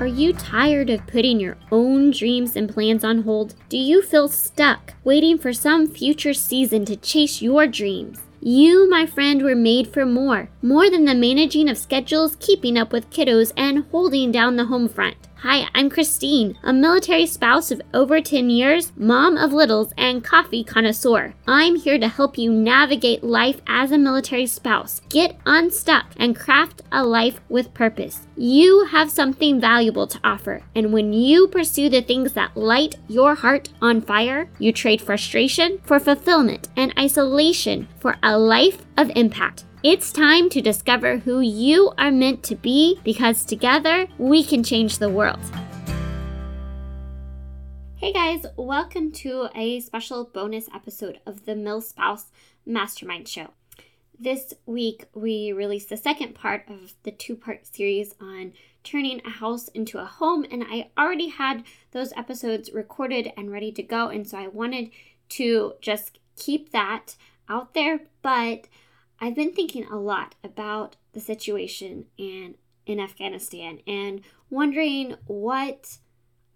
Are you tired of putting your own dreams and plans on hold? Do you feel stuck, waiting for some future season to chase your dreams? You, my friend, were made for more. More than the managing of schedules, keeping up with kiddos, and holding down the home front. Hi, I'm Christine, a military spouse of over 10 years, mom of littles, and coffee connoisseur. I'm here to help you navigate life as a military spouse, get unstuck, and craft a life with purpose. You have something valuable to offer, and when you pursue the things that light your heart on fire, you trade frustration for fulfillment and isolation for a life of impact. It's time to discover who you are meant to be because together we can change the world. Hey guys, welcome to a special bonus episode of the MilSpouse Mastermind Show. This week we released the second part of the two part series on turning a house into a home, and I already had those episodes recorded and ready to go, and so I wanted to just keep that out there, but I've been thinking a lot about the situation in in Afghanistan and wondering what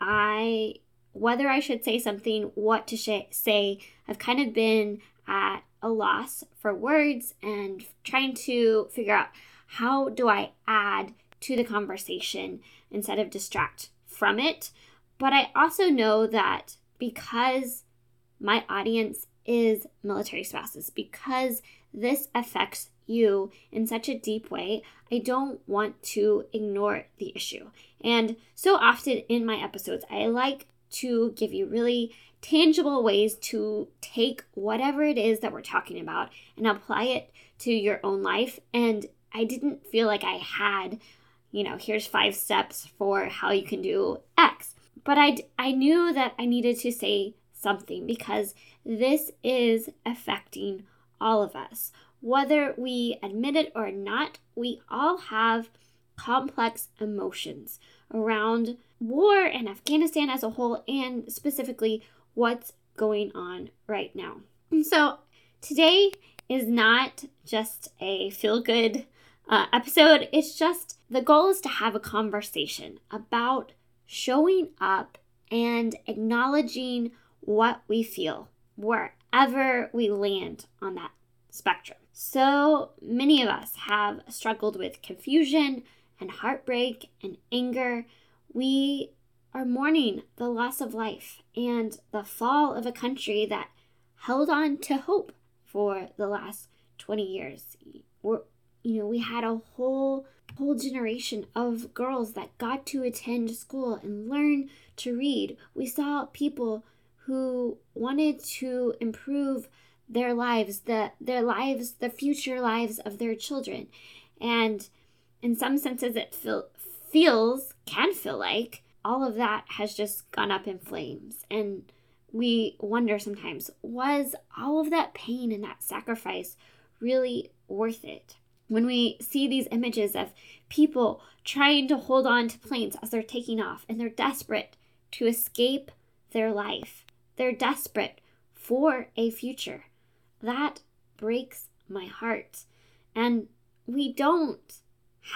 I whether I should say something, what to sh- say. I've kind of been at a loss for words and trying to figure out how do I add to the conversation instead of distract from it. But I also know that because my audience is military spouses, because this affects you in such a deep way, I don't want to ignore the issue. And so often in my episodes, I like to give you really tangible ways to take whatever it is that we're talking about and apply it to your own life. And I didn't feel like I had, you know, here's five steps for how you can do X. But I, I knew that I needed to say something because this is affecting all of us. Whether we admit it or not, we all have complex emotions around war and Afghanistan as a whole, and specifically what's going on right now. And so today is not just a feel good uh, episode, it's just the goal is to have a conversation about showing up and acknowledging what we feel wherever we land on that spectrum. So many of us have struggled with confusion and heartbreak and anger. We are mourning the loss of life and the fall of a country that held on to hope for the last 20 years. We're, you know, we had a whole whole generation of girls that got to attend school and learn to read. We saw people who wanted to improve their lives, the their lives, the future lives of their children. And in some senses it feel, feels can feel like all of that has just gone up in flames. And we wonder sometimes, was all of that pain and that sacrifice really worth it? When we see these images of people trying to hold on to planes as they're taking off and they're desperate to escape their life, they're desperate for a future. That breaks my heart. And we don't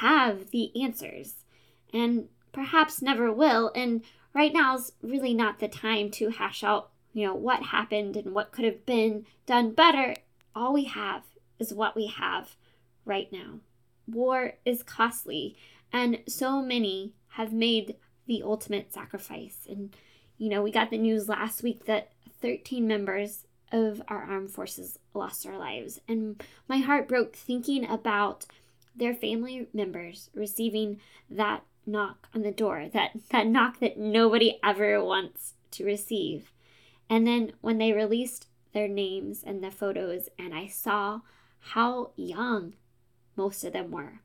have the answers, and perhaps never will. And right now is really not the time to hash out, you know, what happened and what could have been done better. All we have is what we have right now. War is costly, and so many have made the ultimate sacrifice. And, you know, we got the news last week that 13 members of our armed forces lost their lives. And my heart broke thinking about their family members receiving that knock on the door, that, that knock that nobody ever wants to receive. And then when they released their names and the photos, and I saw how young most of them were.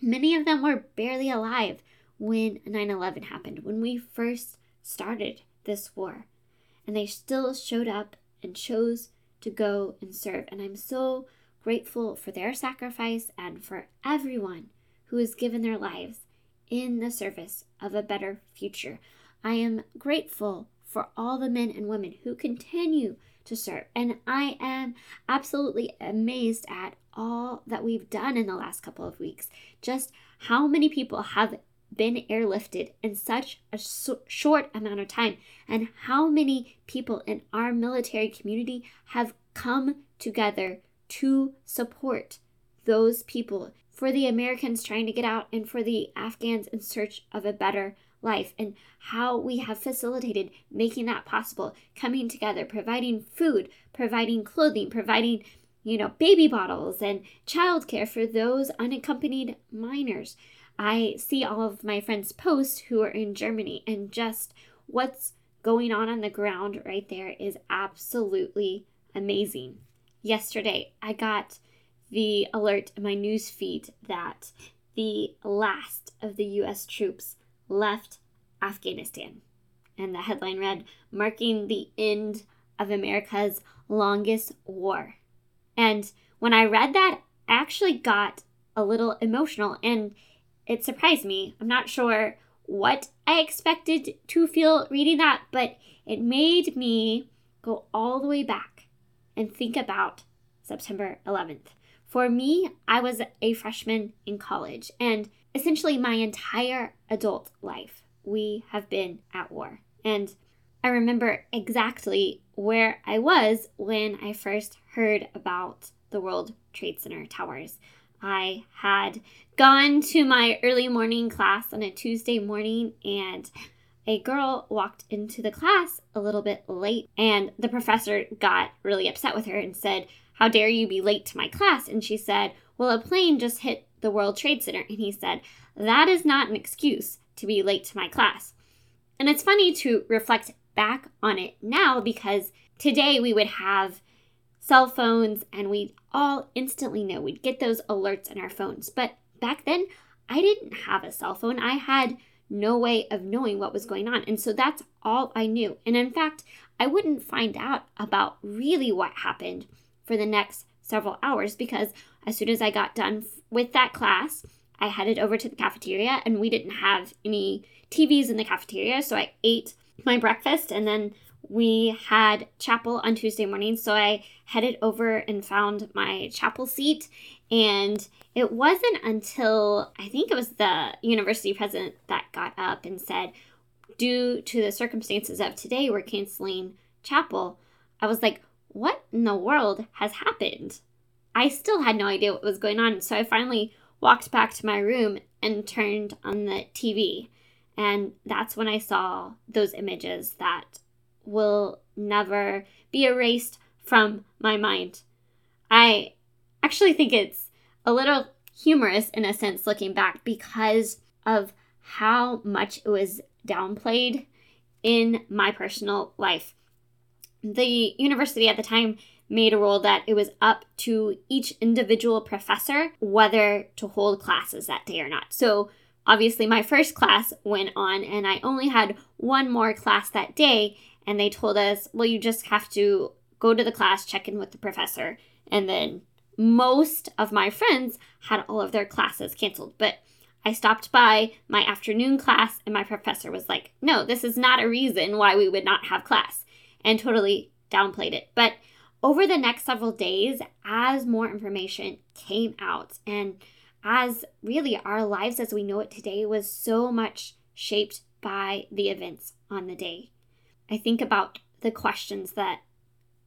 Many of them were barely alive when 9 11 happened, when we first started this war. And they still showed up and chose to go and serve. And I'm so grateful for their sacrifice and for everyone who has given their lives in the service of a better future. I am grateful for all the men and women who continue to serve. And I am absolutely amazed at all that we've done in the last couple of weeks. Just how many people have been airlifted in such a so- short amount of time, and how many people in our military community have come together to support those people? For the Americans trying to get out and for the Afghans in search of a better life? And how we have facilitated making that possible, coming together, providing food, providing clothing, providing, you know, baby bottles and childcare for those unaccompanied minors. I see all of my friends posts who are in Germany and just what's going on on the ground right there is absolutely amazing. Yesterday, I got the alert in my news feed that the last of the US troops left Afghanistan. And the headline read, marking the end of America's longest war. And when I read that, I actually got a little emotional and it surprised me. I'm not sure what I expected to feel reading that, but it made me go all the way back and think about September 11th. For me, I was a freshman in college, and essentially my entire adult life, we have been at war. And I remember exactly where I was when I first heard about the World Trade Center towers. I had gone to my early morning class on a Tuesday morning and a girl walked into the class a little bit late and the professor got really upset with her and said, How dare you be late to my class? And she said, Well, a plane just hit the World Trade Center. And he said, That is not an excuse to be late to my class. And it's funny to reflect back on it now because today we would have cell phones and we'd all instantly know. We'd get those alerts in our phones. But back then, I didn't have a cell phone. I had no way of knowing what was going on. And so that's all I knew. And in fact, I wouldn't find out about really what happened for the next several hours because as soon as I got done with that class, I headed over to the cafeteria and we didn't have any TVs in the cafeteria. So I ate my breakfast and then we had chapel on Tuesday morning. So I headed over and found my chapel seat. And it wasn't until I think it was the university president that got up and said, due to the circumstances of today, we're canceling chapel. I was like, what in the world has happened? I still had no idea what was going on. So I finally walked back to my room and turned on the TV. And that's when I saw those images that will never be erased from my mind. I actually think it's a little humorous in a sense looking back because of how much it was downplayed in my personal life. The university at the time made a rule that it was up to each individual professor whether to hold classes that day or not. So, obviously, my first class went on, and I only had one more class that day. And they told us, well, you just have to go to the class, check in with the professor, and then most of my friends had all of their classes canceled. But I stopped by my afternoon class, and my professor was like, no, this is not a reason why we would not have class, and totally downplayed it. But over the next several days, as more information came out, and as really our lives as we know it today was so much shaped by the events on the day, I think about the questions that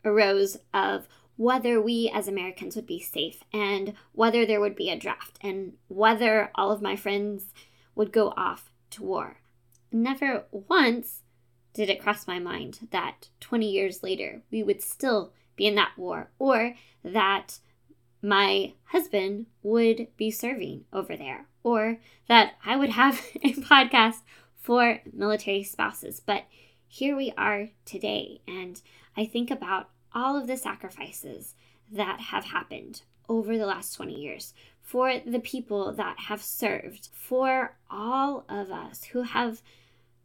arose of whether we as Americans would be safe and whether there would be a draft and whether all of my friends would go off to war. Never once did it cross my mind that 20 years later we would still be in that war or that my husband would be serving over there or that I would have a podcast for military spouses. But here we are today, and I think about all of the sacrifices that have happened over the last 20 years for the people that have served, for all of us who have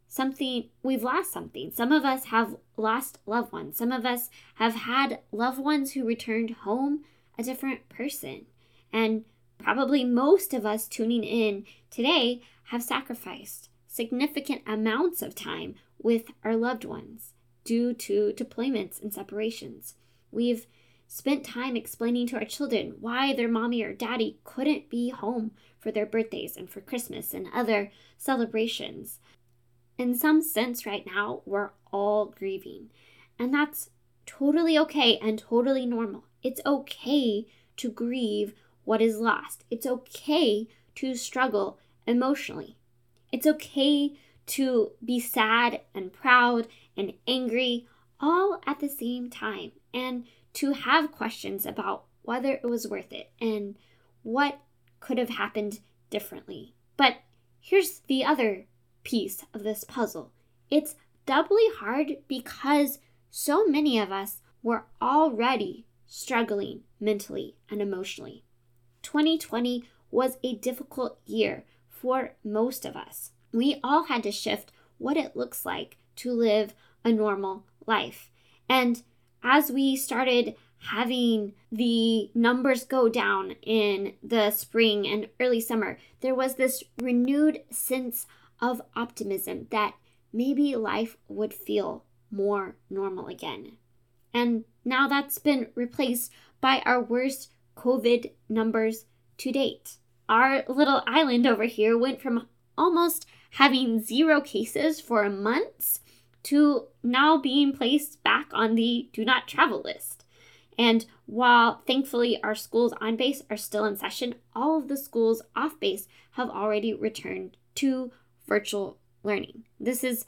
something, we've lost something. Some of us have lost loved ones. Some of us have had loved ones who returned home a different person. And probably most of us tuning in today have sacrificed significant amounts of time with our loved ones due to deployments and separations. We've spent time explaining to our children why their mommy or daddy couldn't be home for their birthdays and for Christmas and other celebrations. In some sense, right now, we're all grieving. And that's totally okay and totally normal. It's okay to grieve what is lost. It's okay to struggle emotionally. It's okay to be sad and proud and angry all at the same time and to have questions about whether it was worth it and what could have happened differently. But here's the other piece of this puzzle it's doubly hard because so many of us were already struggling mentally and emotionally. 2020 was a difficult year for most of us. We all had to shift what it looks like to live a normal life. And as we started having the numbers go down in the spring and early summer, there was this renewed sense of optimism that maybe life would feel more normal again. And now that's been replaced by our worst COVID numbers to date. Our little island over here went from almost having zero cases for months to now being placed back on the do not travel list. And while thankfully our schools on base are still in session, all of the schools off base have already returned to virtual learning. This is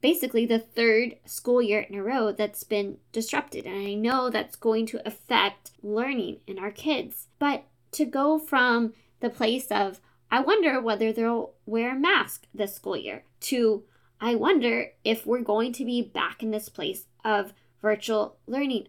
basically the third school year in a row that's been disrupted. And I know that's going to affect learning in our kids. But to go from the place of, I wonder whether they'll wear a mask this school year, to, I wonder if we're going to be back in this place of virtual learning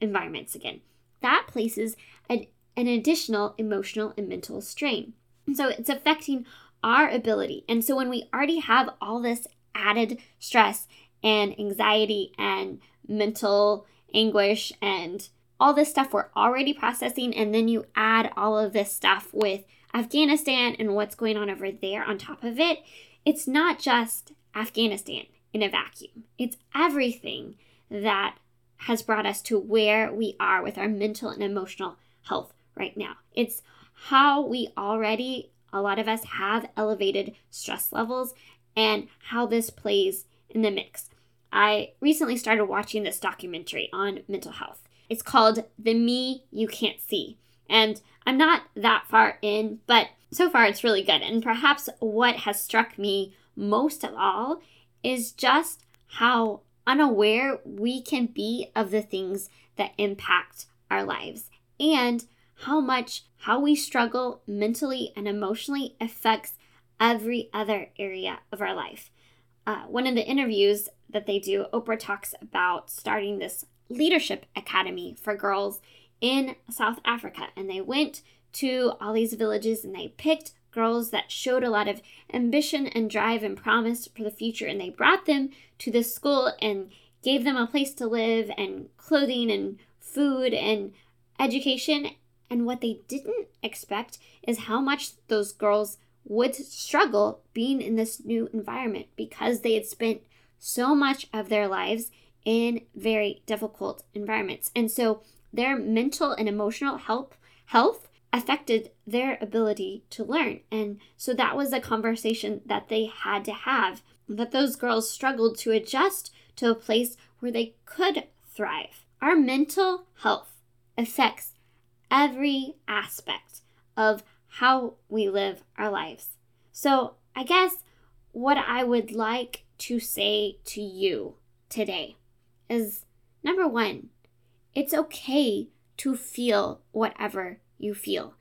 environments again. That places an, an additional emotional and mental strain. And so it's affecting our ability. And so when we already have all this added stress and anxiety and mental anguish and all this stuff we're already processing, and then you add all of this stuff with Afghanistan and what's going on over there on top of it, it's not just Afghanistan in a vacuum. It's everything that has brought us to where we are with our mental and emotional health right now. It's how we already, a lot of us, have elevated stress levels and how this plays in the mix. I recently started watching this documentary on mental health. It's called The Me You Can't See. And I'm not that far in, but so far it's really good. And perhaps what has struck me most of all is just how unaware we can be of the things that impact our lives and how much how we struggle mentally and emotionally affects every other area of our life. Uh, one of the interviews that they do, Oprah talks about starting this leadership academy for girls in South Africa. And they went to all these villages and they picked girls that showed a lot of ambition and drive and promise for the future. And they brought them to this school and gave them a place to live and clothing and food and education. And what they didn't expect is how much those girls would struggle being in this new environment because they had spent so much of their lives in very difficult environments. And so their mental and emotional health health affected their ability to learn. And so that was a conversation that they had to have that those girls struggled to adjust to a place where they could thrive. Our mental health affects every aspect of how we live our lives. So, I guess what I would like to say to you today is number one, it's okay to feel whatever you feel.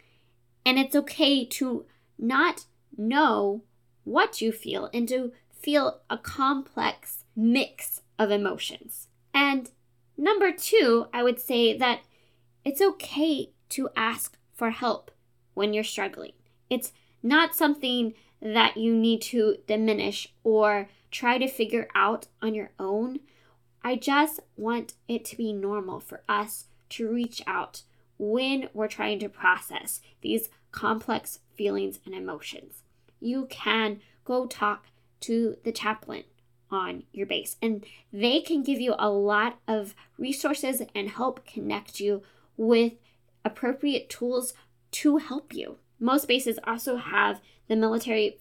And it's okay to not know what you feel and to feel a complex mix of emotions. And number two, I would say that it's okay to ask for help when you're struggling. It's not something that you need to diminish or try to figure out on your own. I just want it to be normal for us to reach out when we're trying to process these complex feelings and emotions. You can go talk to the chaplain on your base. And they can give you a lot of resources and help connect you with appropriate tools to help you. Most bases also have the military,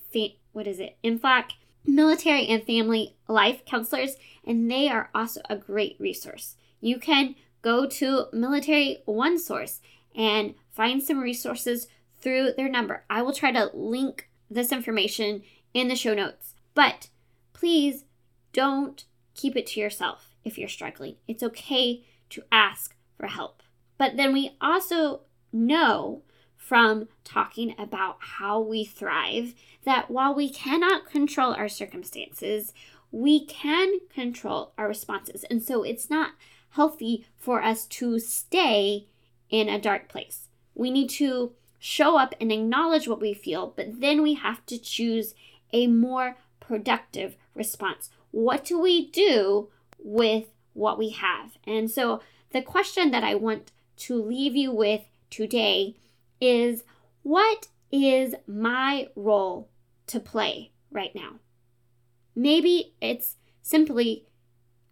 what is it, MFLC, military and family life counselors, and they are also a great resource. You can go to Military One Source and find some resources through their number. I will try to link this information in the show notes. But please don't keep it to yourself if you're struggling. It's okay to ask for help. But then we also know from talking about how we thrive that while we cannot control our circumstances, we can control our responses. And so it's not healthy for us to stay in a dark place. We need to show up and acknowledge what we feel, but then we have to choose a more productive response. What do we do with what we have? And so the question that I want to leave you with today is what is my role to play right now? Maybe it's simply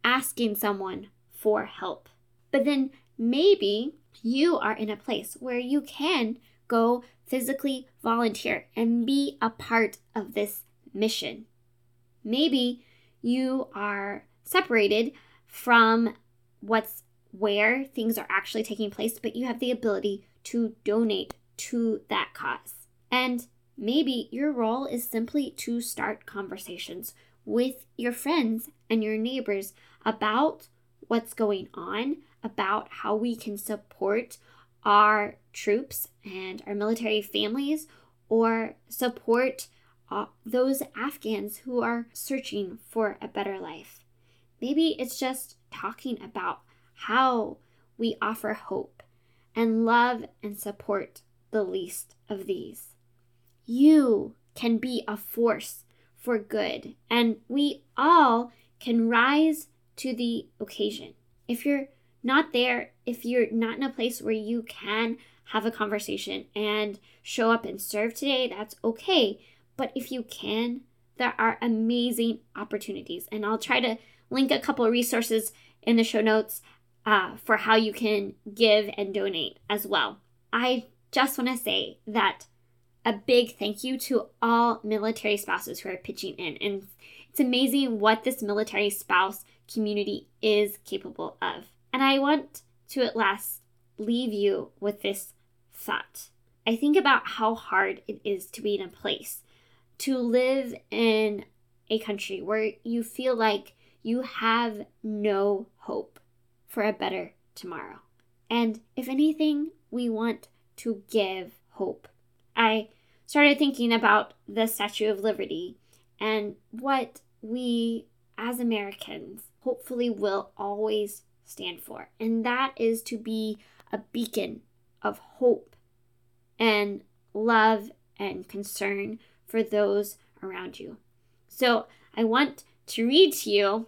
asking someone for help. But then maybe you are in a place where you can go physically volunteer and be a part of this mission. Maybe you are separated from what's where things are actually taking place, but you have the ability to donate to that cause. And maybe your role is simply to start conversations with your friends and your neighbors about what's going on, about how we can support our troops and our military families, or support uh, those Afghans who are searching for a better life. Maybe it's just talking about how we offer hope and love and support the least of these. You can be a force for good, and we all can rise to the occasion. If you're not there, if you're not in a place where you can have a conversation and show up and serve today, that's okay. But if you can, there are amazing opportunities. And I'll try to link a couple resources in the show notes uh, for how you can give and donate as well. I just want to say that a big thank you to all military spouses who are pitching in. And it's amazing what this military spouse community is capable of. And I want to at last leave you with this thought. I think about how hard it is to be in a place, to live in a country where you feel like you have no hope for a better tomorrow. And if anything, we want to give hope. I started thinking about the Statue of Liberty and what we as Americans hopefully will always stand for. And that is to be a beacon of hope and love and concern for those around you. So I want to read to you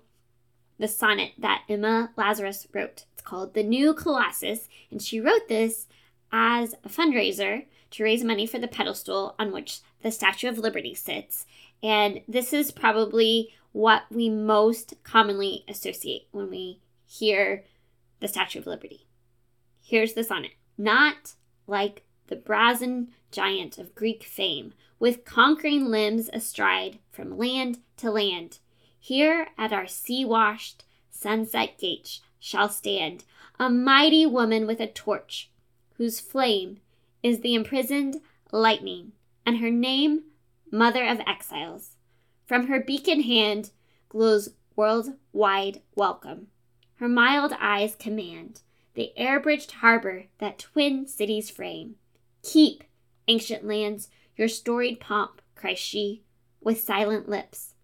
the sonnet that Emma Lazarus wrote. It's called The New Colossus, and she wrote this as a fundraiser to raise money for the pedestal on which the Statue of Liberty sits. And this is probably what we most commonly associate when we hear the Statue of Liberty. Here's the sonnet Not like the brazen giant of Greek fame, with conquering limbs astride from land to land. Here at our sea washed sunset gates shall stand a mighty woman with a torch, whose flame is the imprisoned lightning, and her name, Mother of Exiles. From her beacon hand glows world-wide welcome. Her mild eyes command the air-bridged harbor that twin cities frame. Keep, ancient lands, your storied pomp, cries she, with silent lips.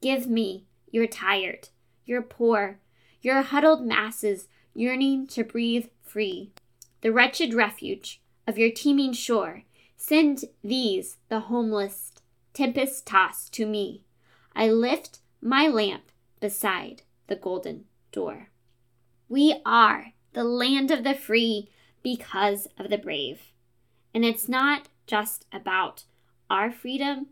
Give me your tired, your poor, your huddled masses yearning to breathe free, the wretched refuge of your teeming shore. Send these, the homeless, tempest tossed, to me. I lift my lamp beside the golden door. We are the land of the free because of the brave. And it's not just about our freedom,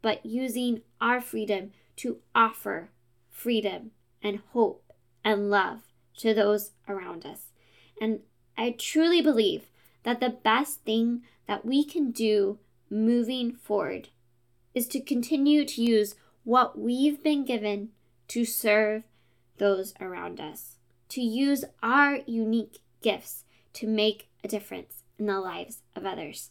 but using our freedom to offer freedom and hope and love to those around us. And I truly believe that the best thing that we can do moving forward is to continue to use what we've been given to serve those around us, to use our unique gifts to make a difference in the lives of others.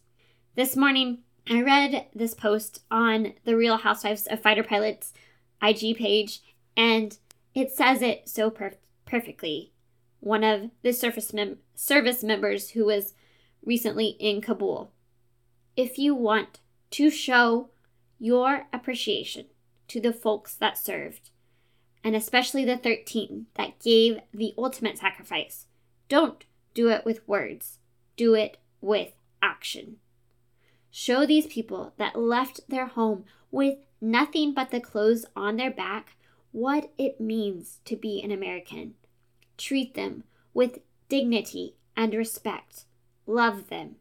This morning, I read this post on the Real Housewives of Fighter Pilots IG page, and it says it so per- perfectly. One of the service, mem- service members who was recently in Kabul. If you want to show your appreciation to the folks that served, and especially the 13 that gave the ultimate sacrifice, don't do it with words, do it with action. Show these people that left their home with nothing but the clothes on their back what it means to be an American. Treat them with dignity and respect. Love them.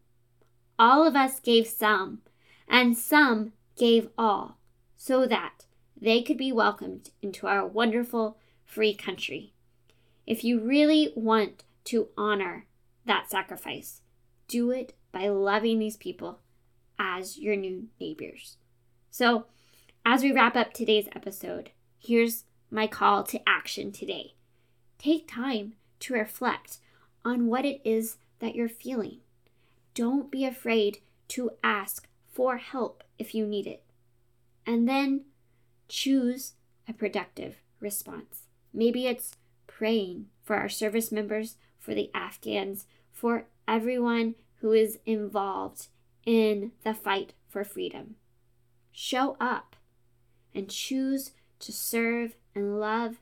All of us gave some, and some gave all, so that they could be welcomed into our wonderful free country. If you really want to honor that sacrifice, do it by loving these people as your new neighbors. So, as we wrap up today's episode, here's my call to action today. Take time to reflect on what it is that you're feeling. Don't be afraid to ask for help if you need it. And then choose a productive response. Maybe it's praying for our service members, for the Afghans, for everyone who is involved in the fight for freedom. Show up and choose to serve and love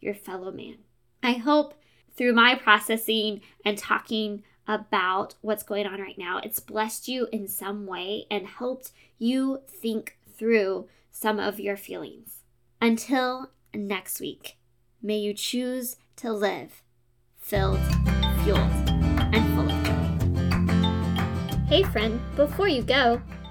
your fellow man. I hope through my processing and talking about what's going on right now, it's blessed you in some way and helped you think through some of your feelings. Until next week, may you choose to live filled, fueled, and full of joy. Hey, friend, before you go,